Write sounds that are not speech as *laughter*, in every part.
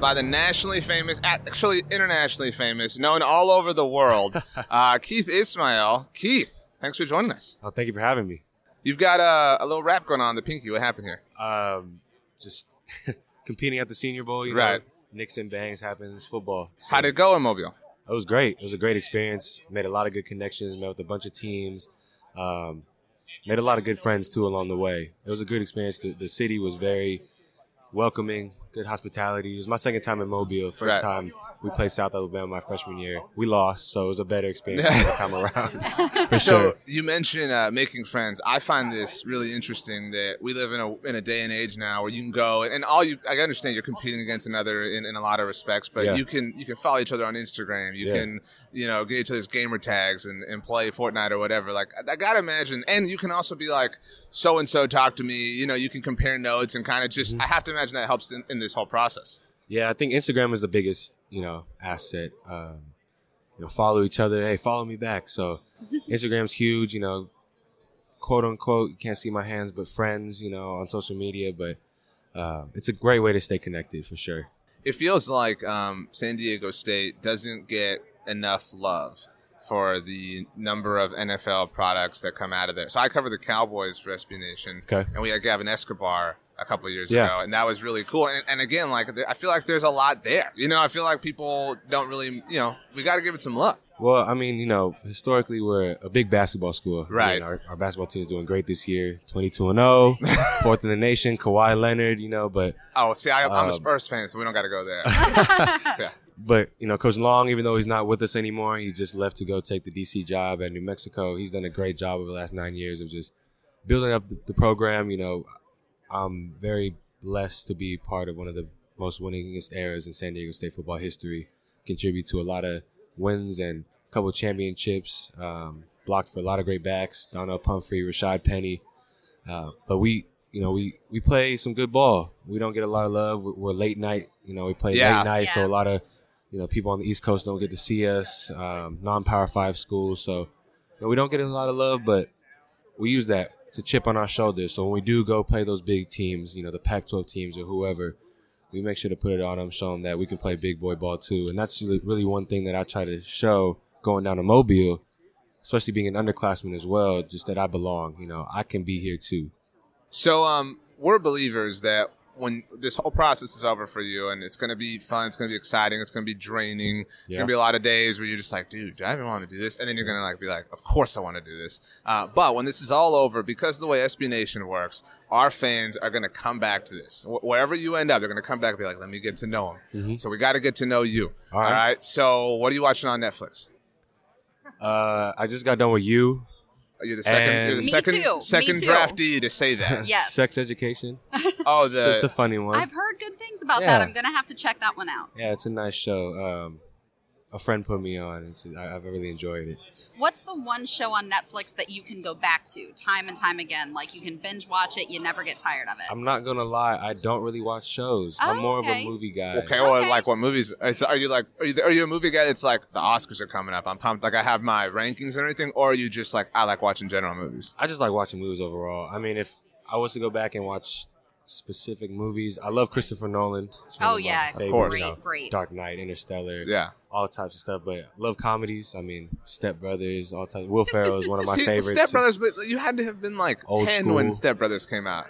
by the nationally famous, actually internationally famous, known all over the world, *laughs* uh, Keith Ismael. Keith, thanks for joining us. Oh, thank you for having me. You've got a, a little rap going on the pinky. What happened here? Um, just *laughs* competing at the Senior Bowl, you Right. know, nicks and bangs happens, football. So How did it go in Mobile? It was great. It was a great experience. Made a lot of good connections. Met with a bunch of teams. Um, made a lot of good friends too along the way. It was a good experience. The, the city was very welcoming, good hospitality. It was my second time in Mobile. First Right. time we played South Alabama my freshman year. We lost, so it was a better experience *laughs* the time around. *laughs* For So sure. you mentioned uh, making friends. I find this really interesting that we live in a in a day and age now where you can go and, and all you. I understand you're competing against another in, in a lot of respects, but Yeah. you can you can follow each other on Instagram. You Yeah. can you know get each other's gamer tags and, and play Fortnite or whatever. Like I, I gotta imagine, and you can also be like so and so talk to me. You know, you can compare notes and kind of just. Mm-hmm. I have to imagine that helps in, in this whole process. Yeah, I think Instagram is the biggest, you know, asset. Um, you know, follow each other. Hey, follow me back. So *laughs* Instagram's huge. You know, quote unquote. You can't see my hands, but friends. You know, on social media. But uh, it's a great way to stay connected for sure. it feels like um, San Diego State doesn't get enough love for the number of NFL products that come out of there. So I cover the Cowboys for SB Nation, Okay. and we had Gavin Escobar a couple of years Yeah. ago, and that was really cool. And, and again, like I feel like there's a lot there. You know, I feel like people don't really, you know, we got to give it some love. Well, I mean, you know, historically we're a big basketball school. I Right. mean, our, our basketball team is doing great this year, twenty-two and zero, *laughs* fourth in the nation. Kawhi Leonard, you know, but Oh, see, I, I'm a Um, Spurs fan, so we don't got to go there. *laughs* yeah. But you know, Coach Long, even though he's not with us anymore, he just left to go take the DC job at New Mexico. He's done a great job over the last nine years of just building up the, the program. You know, I'm very blessed to be part of one of the most winningest eras in San Diego State football history. Contribute to a lot of wins and a couple championships. Um, blocked for a lot of great backs: Donnel Pumphrey, Rashad Penny. Uh, but we, you know, we we play some good ball. We don't get a lot of love. We're, we're late night. You know, we play Yeah. late night, so a lot of you know people on the East Coast don't get to see us. Um, non-power five schools, so you know, we don't get a lot of love, but we use that. It's a chip on our shoulder. So when we do go play those big teams, you know, the Pac-12 teams or whoever, we make sure to put it on them, show them that we can play big boy ball too. And that's really, really one thing that I try to show going down to Mobile, especially being an underclassman as well, just that I belong. You know, I can be here too. So um, we're believers that when this whole process is over for you, and it's going to be fun, it's going to be exciting, it's going to be draining. It's Yeah. going to be a lot of days where you're just like, dude, do I even want to do this? And then you're going to like be like, of course I want to do this. Uh, but when this is all over, because of the way SB Nation works, our fans are going to come back to this. Wh- wherever you end up, they're going to come back and be like, let me get to know him. So we got to get to know you. All right. So what are you watching on Netflix? Uh, I just got done with you. You're the second. And- you're the Me second. too. Me Second too. draftee to say that. *laughs* Yes. Sex education. Oh, It's, the it's a funny one. I've heard good things about Yeah. that. I'm gonna have to check that one out. yeah, it's a nice show. Um, a friend put me on. It's, I, I've really enjoyed it. What's the one show on Netflix that you can go back to time and time again? Like you can binge watch it, you never get tired of it. I'm not gonna lie, I don't really watch shows. Oh, I'm more of a movie guy. Okay, well, Okay. like what movies? is- Are you like? Are you, are you a movie guy It's like the Oscars are coming up? I'm pumped. Like I have my rankings and everything, or are you just like I like watching general movies? I just like watching movies overall. I mean, if I was to go back and watch specific movies, I love Christopher Nolan. It's one Oh, of my yeah. Of favorites, course. you know, Great, great. Dark Knight, Interstellar, Yeah. all types of stuff. But love comedies. I mean, Step Brothers, all types. Will Ferrell is one of my *laughs* See, favorites. Step Brothers, but you had to have been like Old ten when school. Step Brothers came out.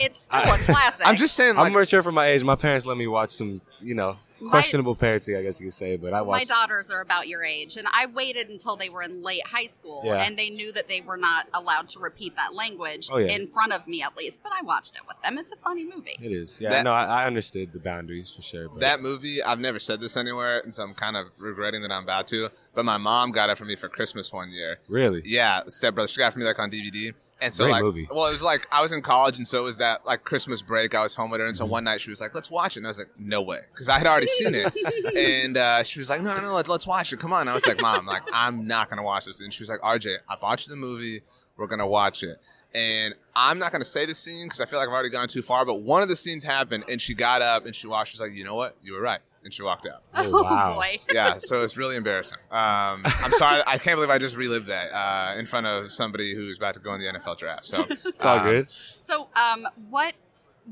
It's still a *laughs* classic. I'm just saying, like, I'm mature for my age. My parents let me watch some, you know, My- questionable parenting, I guess you could say. But I watched. My daughters are about your age, and I waited until they were in late high school, Yeah. and they knew that they were not allowed to repeat that language Oh, yeah. in front of me, at least. But I watched it with them. It's a funny movie. It is. Yeah. That- no, I, I understood the boundaries for sure. But That movie, I've never said this anywhere, and so I'm kind of regretting that I'm about to. But my mom got it for me for Christmas one year. really. Yeah, stepbrother. She got it for me like on DVD. And so Great like, movie. well, it was like I was in college, and so it was that like Christmas break. I was home with her, and Mm-hmm. so one night she was like, "Let's watch it," and I was like, "No way," because I had already seen it. *laughs* and uh, she was like, "No, no, no, let's, let's watch it. Come on." And I was like, "Mom, like I'm not gonna watch this." And she was like, "RJ, I bought you the movie. We're gonna watch it." And I'm not gonna say the scene because I feel like I've already gone too far. But one of the scenes happened, and she got up and she watched. She was like, "You know what? You were right," and she walked out. Oh, wow. boy. *laughs* yeah, so it's really embarrassing. Um, I'm sorry, I can't believe I just relived that uh, in front of somebody who's about to go in the NFL draft. So *laughs* It's all um, good. So, um, what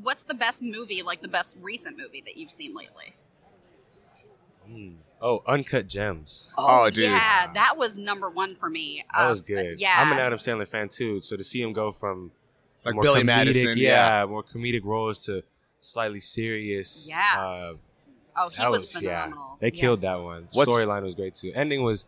what's the best movie, like the best recent movie that you've seen lately? Oh, Uncut Gems. Oh, dude. Yeah, that was number one for me. That Um, was good. Yeah, I'm an Adam Sandler fan too. So to see him go from Like more Billy comedic, Madison, yeah, yeah. more comedic roles to slightly serious. Yeah. Uh, Oh, he that was, was, yeah. phenomenal. They Yeah. killed that one. What's- Storyline was great too. Ending was.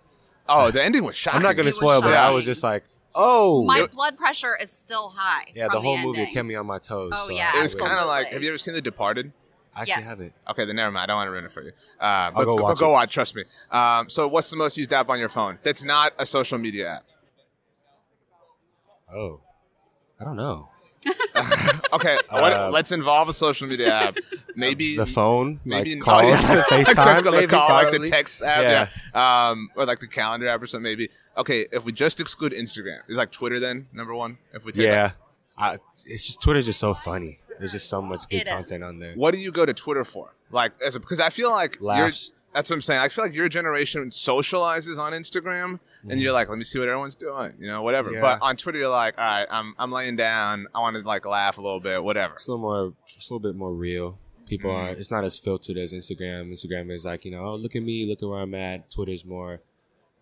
Oh, the ending was shocking. I'm not going to spoil, but I was just like, oh. My It- blood pressure is still high. yeah, from the whole movie it kept me on my toes. Oh, so yeah, It was kind of like. Have you ever seen The Departed? I actually Yes. haven't. Okay, then never mind. I don't want to ruin it for you. Uh, but go go, watch go it. watch. Trust me. Um, so, what's the most used app on your phone? That's not a social media app. Oh, I don't know. *laughs* Okay, what, Uh, let's involve a social media app. Maybe The phone, Maybe like *laughs* oh, yeah. *laughs* FaceTime, the, maybe, call, like the text app, yeah. Um, or like the calendar app or something. Maybe. Okay, if we just exclude Instagram, is like Twitter then number one? If we take Yeah, I, it's just Twitter's just so funny. There's just so much good It is. content on there. what do you go to Twitter for? Like, as because I feel like Laughs. That's what I'm saying. I feel like your generation socializes on Instagram, and you're like, let me see what everyone's doing, you know, whatever. Mm-hmm. Yeah. But on Twitter, you're like, all right, I'm I'm laying down. I want to like laugh a little bit, whatever. It's a little more, it's a little bit more real. People Mm. aren't. It's not as filtered as Instagram. Instagram is like you know, oh look at me, look at where I'm at. Twitter's more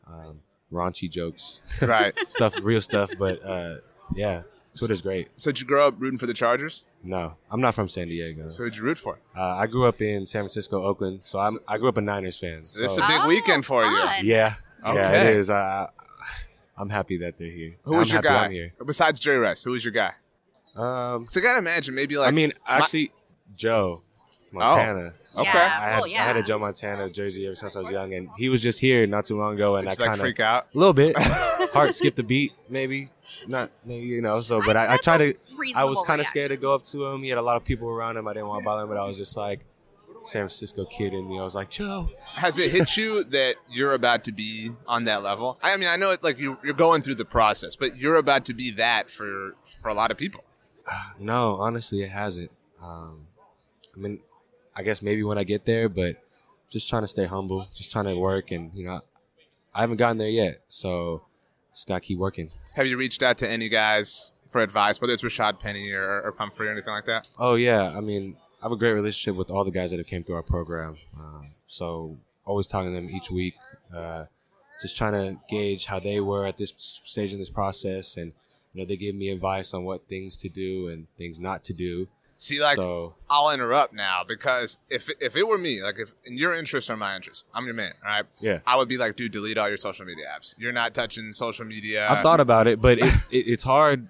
um, raunchy jokes, right. *laughs* stuff, real stuff. But uh, yeah, Twitter's great. So did you grow up rooting for the Chargers? No, I'm not from San Diego. So who'd you root for? Uh, I grew up in San Francisco, Oakland. So I'm, I grew up a Niners fan. So this is a big Oh, weekend for you. fun. yeah, yeah, Okay. it is. I, I'm happy that they're here. Who was I'm your happy guy I'm here. besides Jerry Rice? Who was your guy? Um, So I gotta imagine maybe like I mean, actually, Joe Oh. Montana. Okay. Yeah, I had, well, yeah. I had a Joe Montana jersey ever since I was young, and he was just here not too long ago, and Did I kind of freak out. a little bit *laughs* heart skipped a beat, maybe not, maybe you know. So, but I, I That's tried to. I was kind of scared to go up to him. He had a lot of people around him. I didn't want to bother him, but I was just like San Francisco kid in me. I was like, Joe. Has it hit you that you're about to be on that level? I mean, I know it like you, you're going through the process, but you're about to be that for for a lot of people. *sighs* No, honestly, it hasn't. Um, I mean, I guess maybe when I get there, but just trying to stay humble, just trying to work, and you know, I haven't gotten there yet, so just gotta keep working. Have you reached out to any guys for advice, whether it's Rashad Penny or, or Pumphrey or anything like that? Oh yeah, I mean, I have a great relationship with all the guys that have came through our program. Um, so always talking to them each week, uh, just trying to gauge how they were at this stage in this process, and you know, they give me advice on what things to do and things not to do. See, like so I'll interrupt now because if if it were me, like if and your interests are my interests, I'm your man, all right? Yeah. I would be like, dude, delete all your social media apps. You're not touching social media. I've thought about it, but it, it, it's hard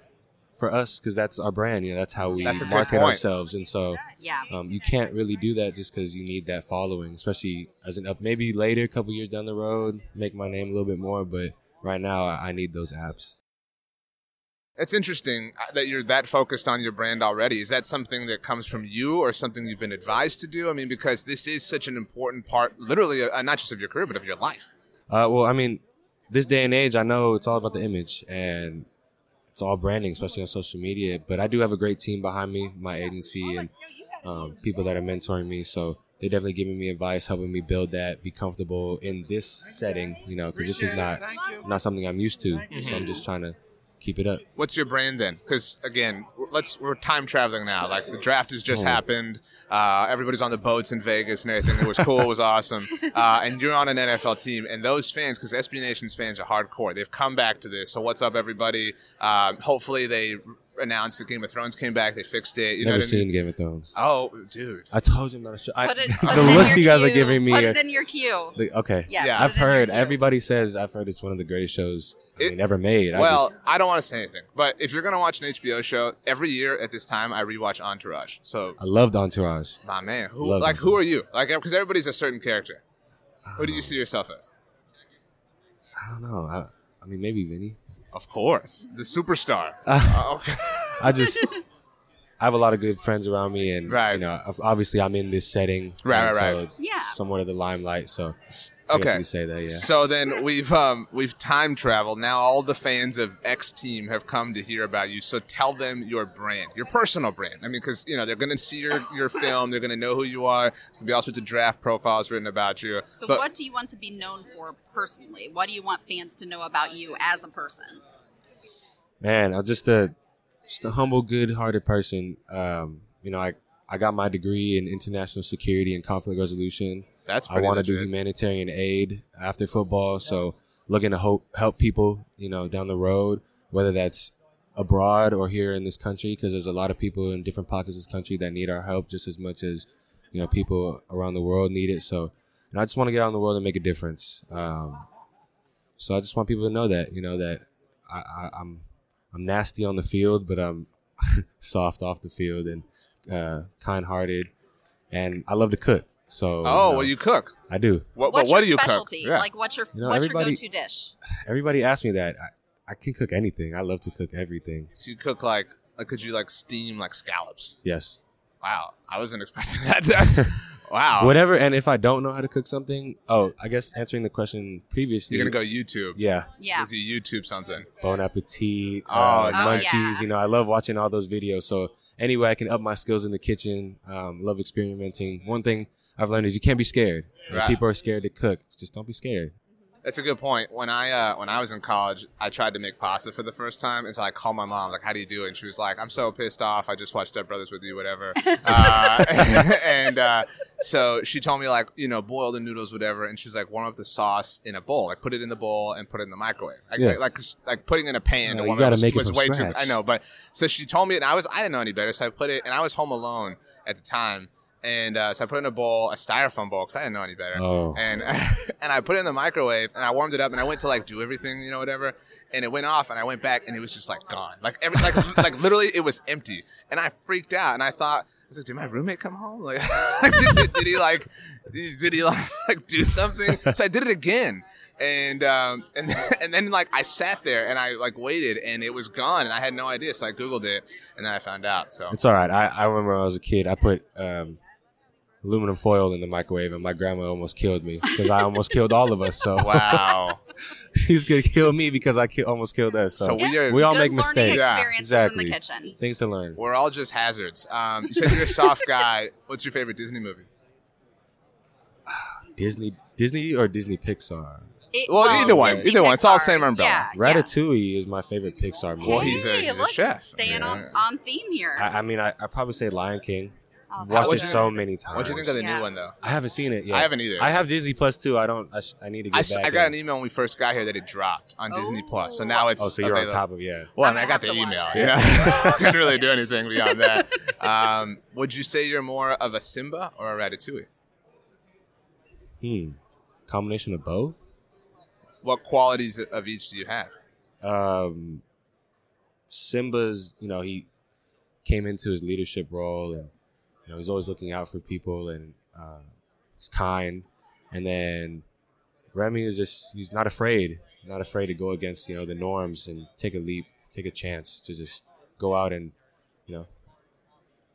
for us because that's our brand. You know, that's how we That's market ourselves, and so Yeah. um, you can't really do that just because you need that following, especially as an up. Maybe later, a couple years down the road, make my name a little bit more. But right now, I I need those apps. It's interesting uh, that you're that focused on your brand already. Is that something that comes from you or something you've been advised to do? I mean, because this is such an important part, literally, uh, not just of your career, but of your life. Uh, well, I mean, this day and age, I know it's all about the image and it's all branding, especially on social media. But I do have a great team behind me, my agency, and um, people that are mentoring me. So they're definitely giving me advice, helping me build that, be comfortable in this setting. You know, because this is not not something I'm used to. So I'm just trying to keep it up. What's your brand then? Because again, let's we're time traveling now. Like the draft has just Oh. happened. Uh, everybody's on the boats in Vegas and everything. It was cool. it was awesome. *laughs* Uh, and you're on an NFL team, and those fans, because SB Nation's fans are hardcore. They've come back to this. So what's up, everybody? Um, hopefully they announced that Game of Thrones came back. They fixed it. You know Never I seen mean? Game of Thrones. Oh, dude. I told you I'm not a show. I, Put it, the put it in looks your you guys are giving me. Put are- it in your queue. the- okay. Yeah, Yeah. I've it in your heard everybody says I've heard it's one of the greatest shows I It- mean, ever made. I Well, just, I don't want to say anything, but if you're gonna watch an HBO show every year at this time, I rewatch Entourage. So, I loved Entourage. my man, who Love like it. who are you? Like, uh, because everybody's a certain character. Who do you see um, yourself as? I don't know. I, I mean, maybe Vinny. Of course, the superstar. Uh, Uh, okay. I just *laughs* I have a lot of good friends around me, and Right. you know, obviously I'm in this setting, Right, and right, so right. Yeah. somewhat of the limelight. So I you Okay. say that, yeah. So then we've um, we've time traveled. Now all the fans of X Team have come to hear about you. So tell them your brand, your personal brand. I mean, because you know they're going to see your, *laughs* your film, they're going to know who you are. It's going to be all sorts of draft profiles written about you. So, But- what do you want to be known for personally? What do you want fans to know about you as a person? Man, I'm just a just a humble, good-hearted person. Um, you know, I I got my degree in international security and conflict resolution. That's I want to do humanitarian aid after football, so looking to hope, help people, you know, down the road, whether that's abroad or here in this country, because there's a lot of people in different pockets of this country that need our help just as much as you know people around the world need it. So, and I just want to get out in the world and make a difference. Um, so I just want people to know that, you know, that I, I, I'm I'm nasty on the field, but I'm *laughs* soft off the field and uh, kind-hearted, and I love to cook. So Oh, you know, well, you cook. I do. What, What's but what your do you specialty? cook? Yeah. Like, what's your You know, what's your go-to dish? *sighs* Everybody asks me that. I, I can cook anything. I love to cook everything. so you cook like, like, could you like steam like scallops? Yes. Wow, I wasn't expecting *laughs* that. That's wow. Whatever. And if I don't know how to cook something, oh, I guess answering the question previously. You're gonna go YouTube. Yeah. Yeah. Is you YouTube something? Bon appetit. Oh, uh, nice. Munchies. yeah. You know, I love watching all those videos. So anyway, I can up my skills in the kitchen. Um, love experimenting. One thing I've learned is you can't be scared. Right. people are scared to cook. Just don't be scared. That's a good point. When I uh, when I was in college, I tried to make pasta for the first time, and so I called my mom like, "How do you do it?" And she was like, "I'm so pissed off. I just watched Step Brothers with you, whatever." *laughs* uh, *laughs* and uh, so she told me like, you know, boil the noodles, whatever. And she was like, warm up the sauce in a bowl, like put it in the bowl and put it in the microwave, like Yeah. like, like like putting in a pan. No, to you warm gotta it was, make it was from way too. scratch. I know, but so she told me, and I was I didn't know any better, so I put it, and I was home alone at the time. And uh, so I put in a bowl, a styrofoam bowl, because I didn't know any better Oh. and *laughs* and I put it in the microwave and I warmed it up and I went to like do everything, you know, whatever. And it went off and I went back and it was just like gone, like every like *laughs* like literally it was empty. And I freaked out and I thought, I was like, did my roommate come home? Like, *laughs* did, did, did he like did he like, like do something? So I did it again. And um and and then like I sat there and I like waited and it was gone and I had no idea so I googled it and then I found out so It's all right. I, I remember when I was a kid, I put um, aluminum foil in the microwave, and my grandma almost killed me because I almost killed all of us. So *laughs* wow *laughs* she's gonna kill me because I ki- almost killed us. So, So we are- we all Good make learning mistakes. Yeah, exactly. in the kitchen. Things to learn. we're all just hazards. Um, you said you're a soft *laughs* guy. What's your favorite Disney movie? *sighs* Disney, Disney or Disney Pixar. It- Well, either one, Disney either one. It's all Pixar, same umbrella. Yeah, yeah. Ratatouille is my favorite Pixar movie. Well, he's a- Hey, he's a look, chef. Staying Yeah. on, on theme here. I, I mean, I I probably say Lion King. Oh, Watched it so many times. What do you think of the Yeah. new one though? I haven't seen it yet. I haven't either. I have Disney Plus too. I don't. I, sh- I need to get I, s- back. I got in. an email when we first got here that it dropped on Disney Oh. Plus, so now it's Oh, so you're on top of yeah. Well, I, I'm mean, I got the email. watch You it. know, *laughs* *laughs* couldn't really do anything beyond that. *laughs* Um, would you say you're more of a Simba or a Ratatouille? Hmm. Combination of both. What qualities of each do you have? um, Simba's, you know, he came into his leadership role and, you know, he's always looking out for people and uh, he's kind. And then Remy is just, he's not afraid, not afraid to go against, you know, the norms and take a leap, take a chance to just go out and, you know,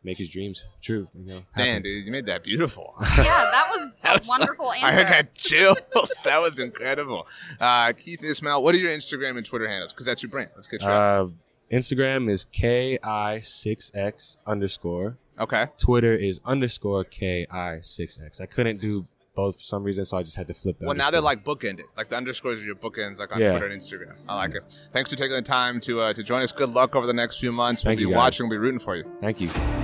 make his dreams true. You know, Dan, happen. dude, you made that beautiful. *laughs* yeah, that was *laughs* That a was- wonderful I answer. got chills. *laughs* that was incredible. Uh, Keith Ismael, what are your Instagram and Twitter handles? Because that's your brand. Let's get you. Uh, Instagram is ki6x underscore. Okay. Twitter is underscore ki6x. I couldn't do both for some reason, so I just had to flip the Well, now they're like bookended. Like the underscores are your bookends, like on Yeah. Twitter and Instagram. I like it. Thanks for taking the time to uh, to join us. Good luck over the next few months. Thank we'll be watching. We'll be rooting for you. Thank you.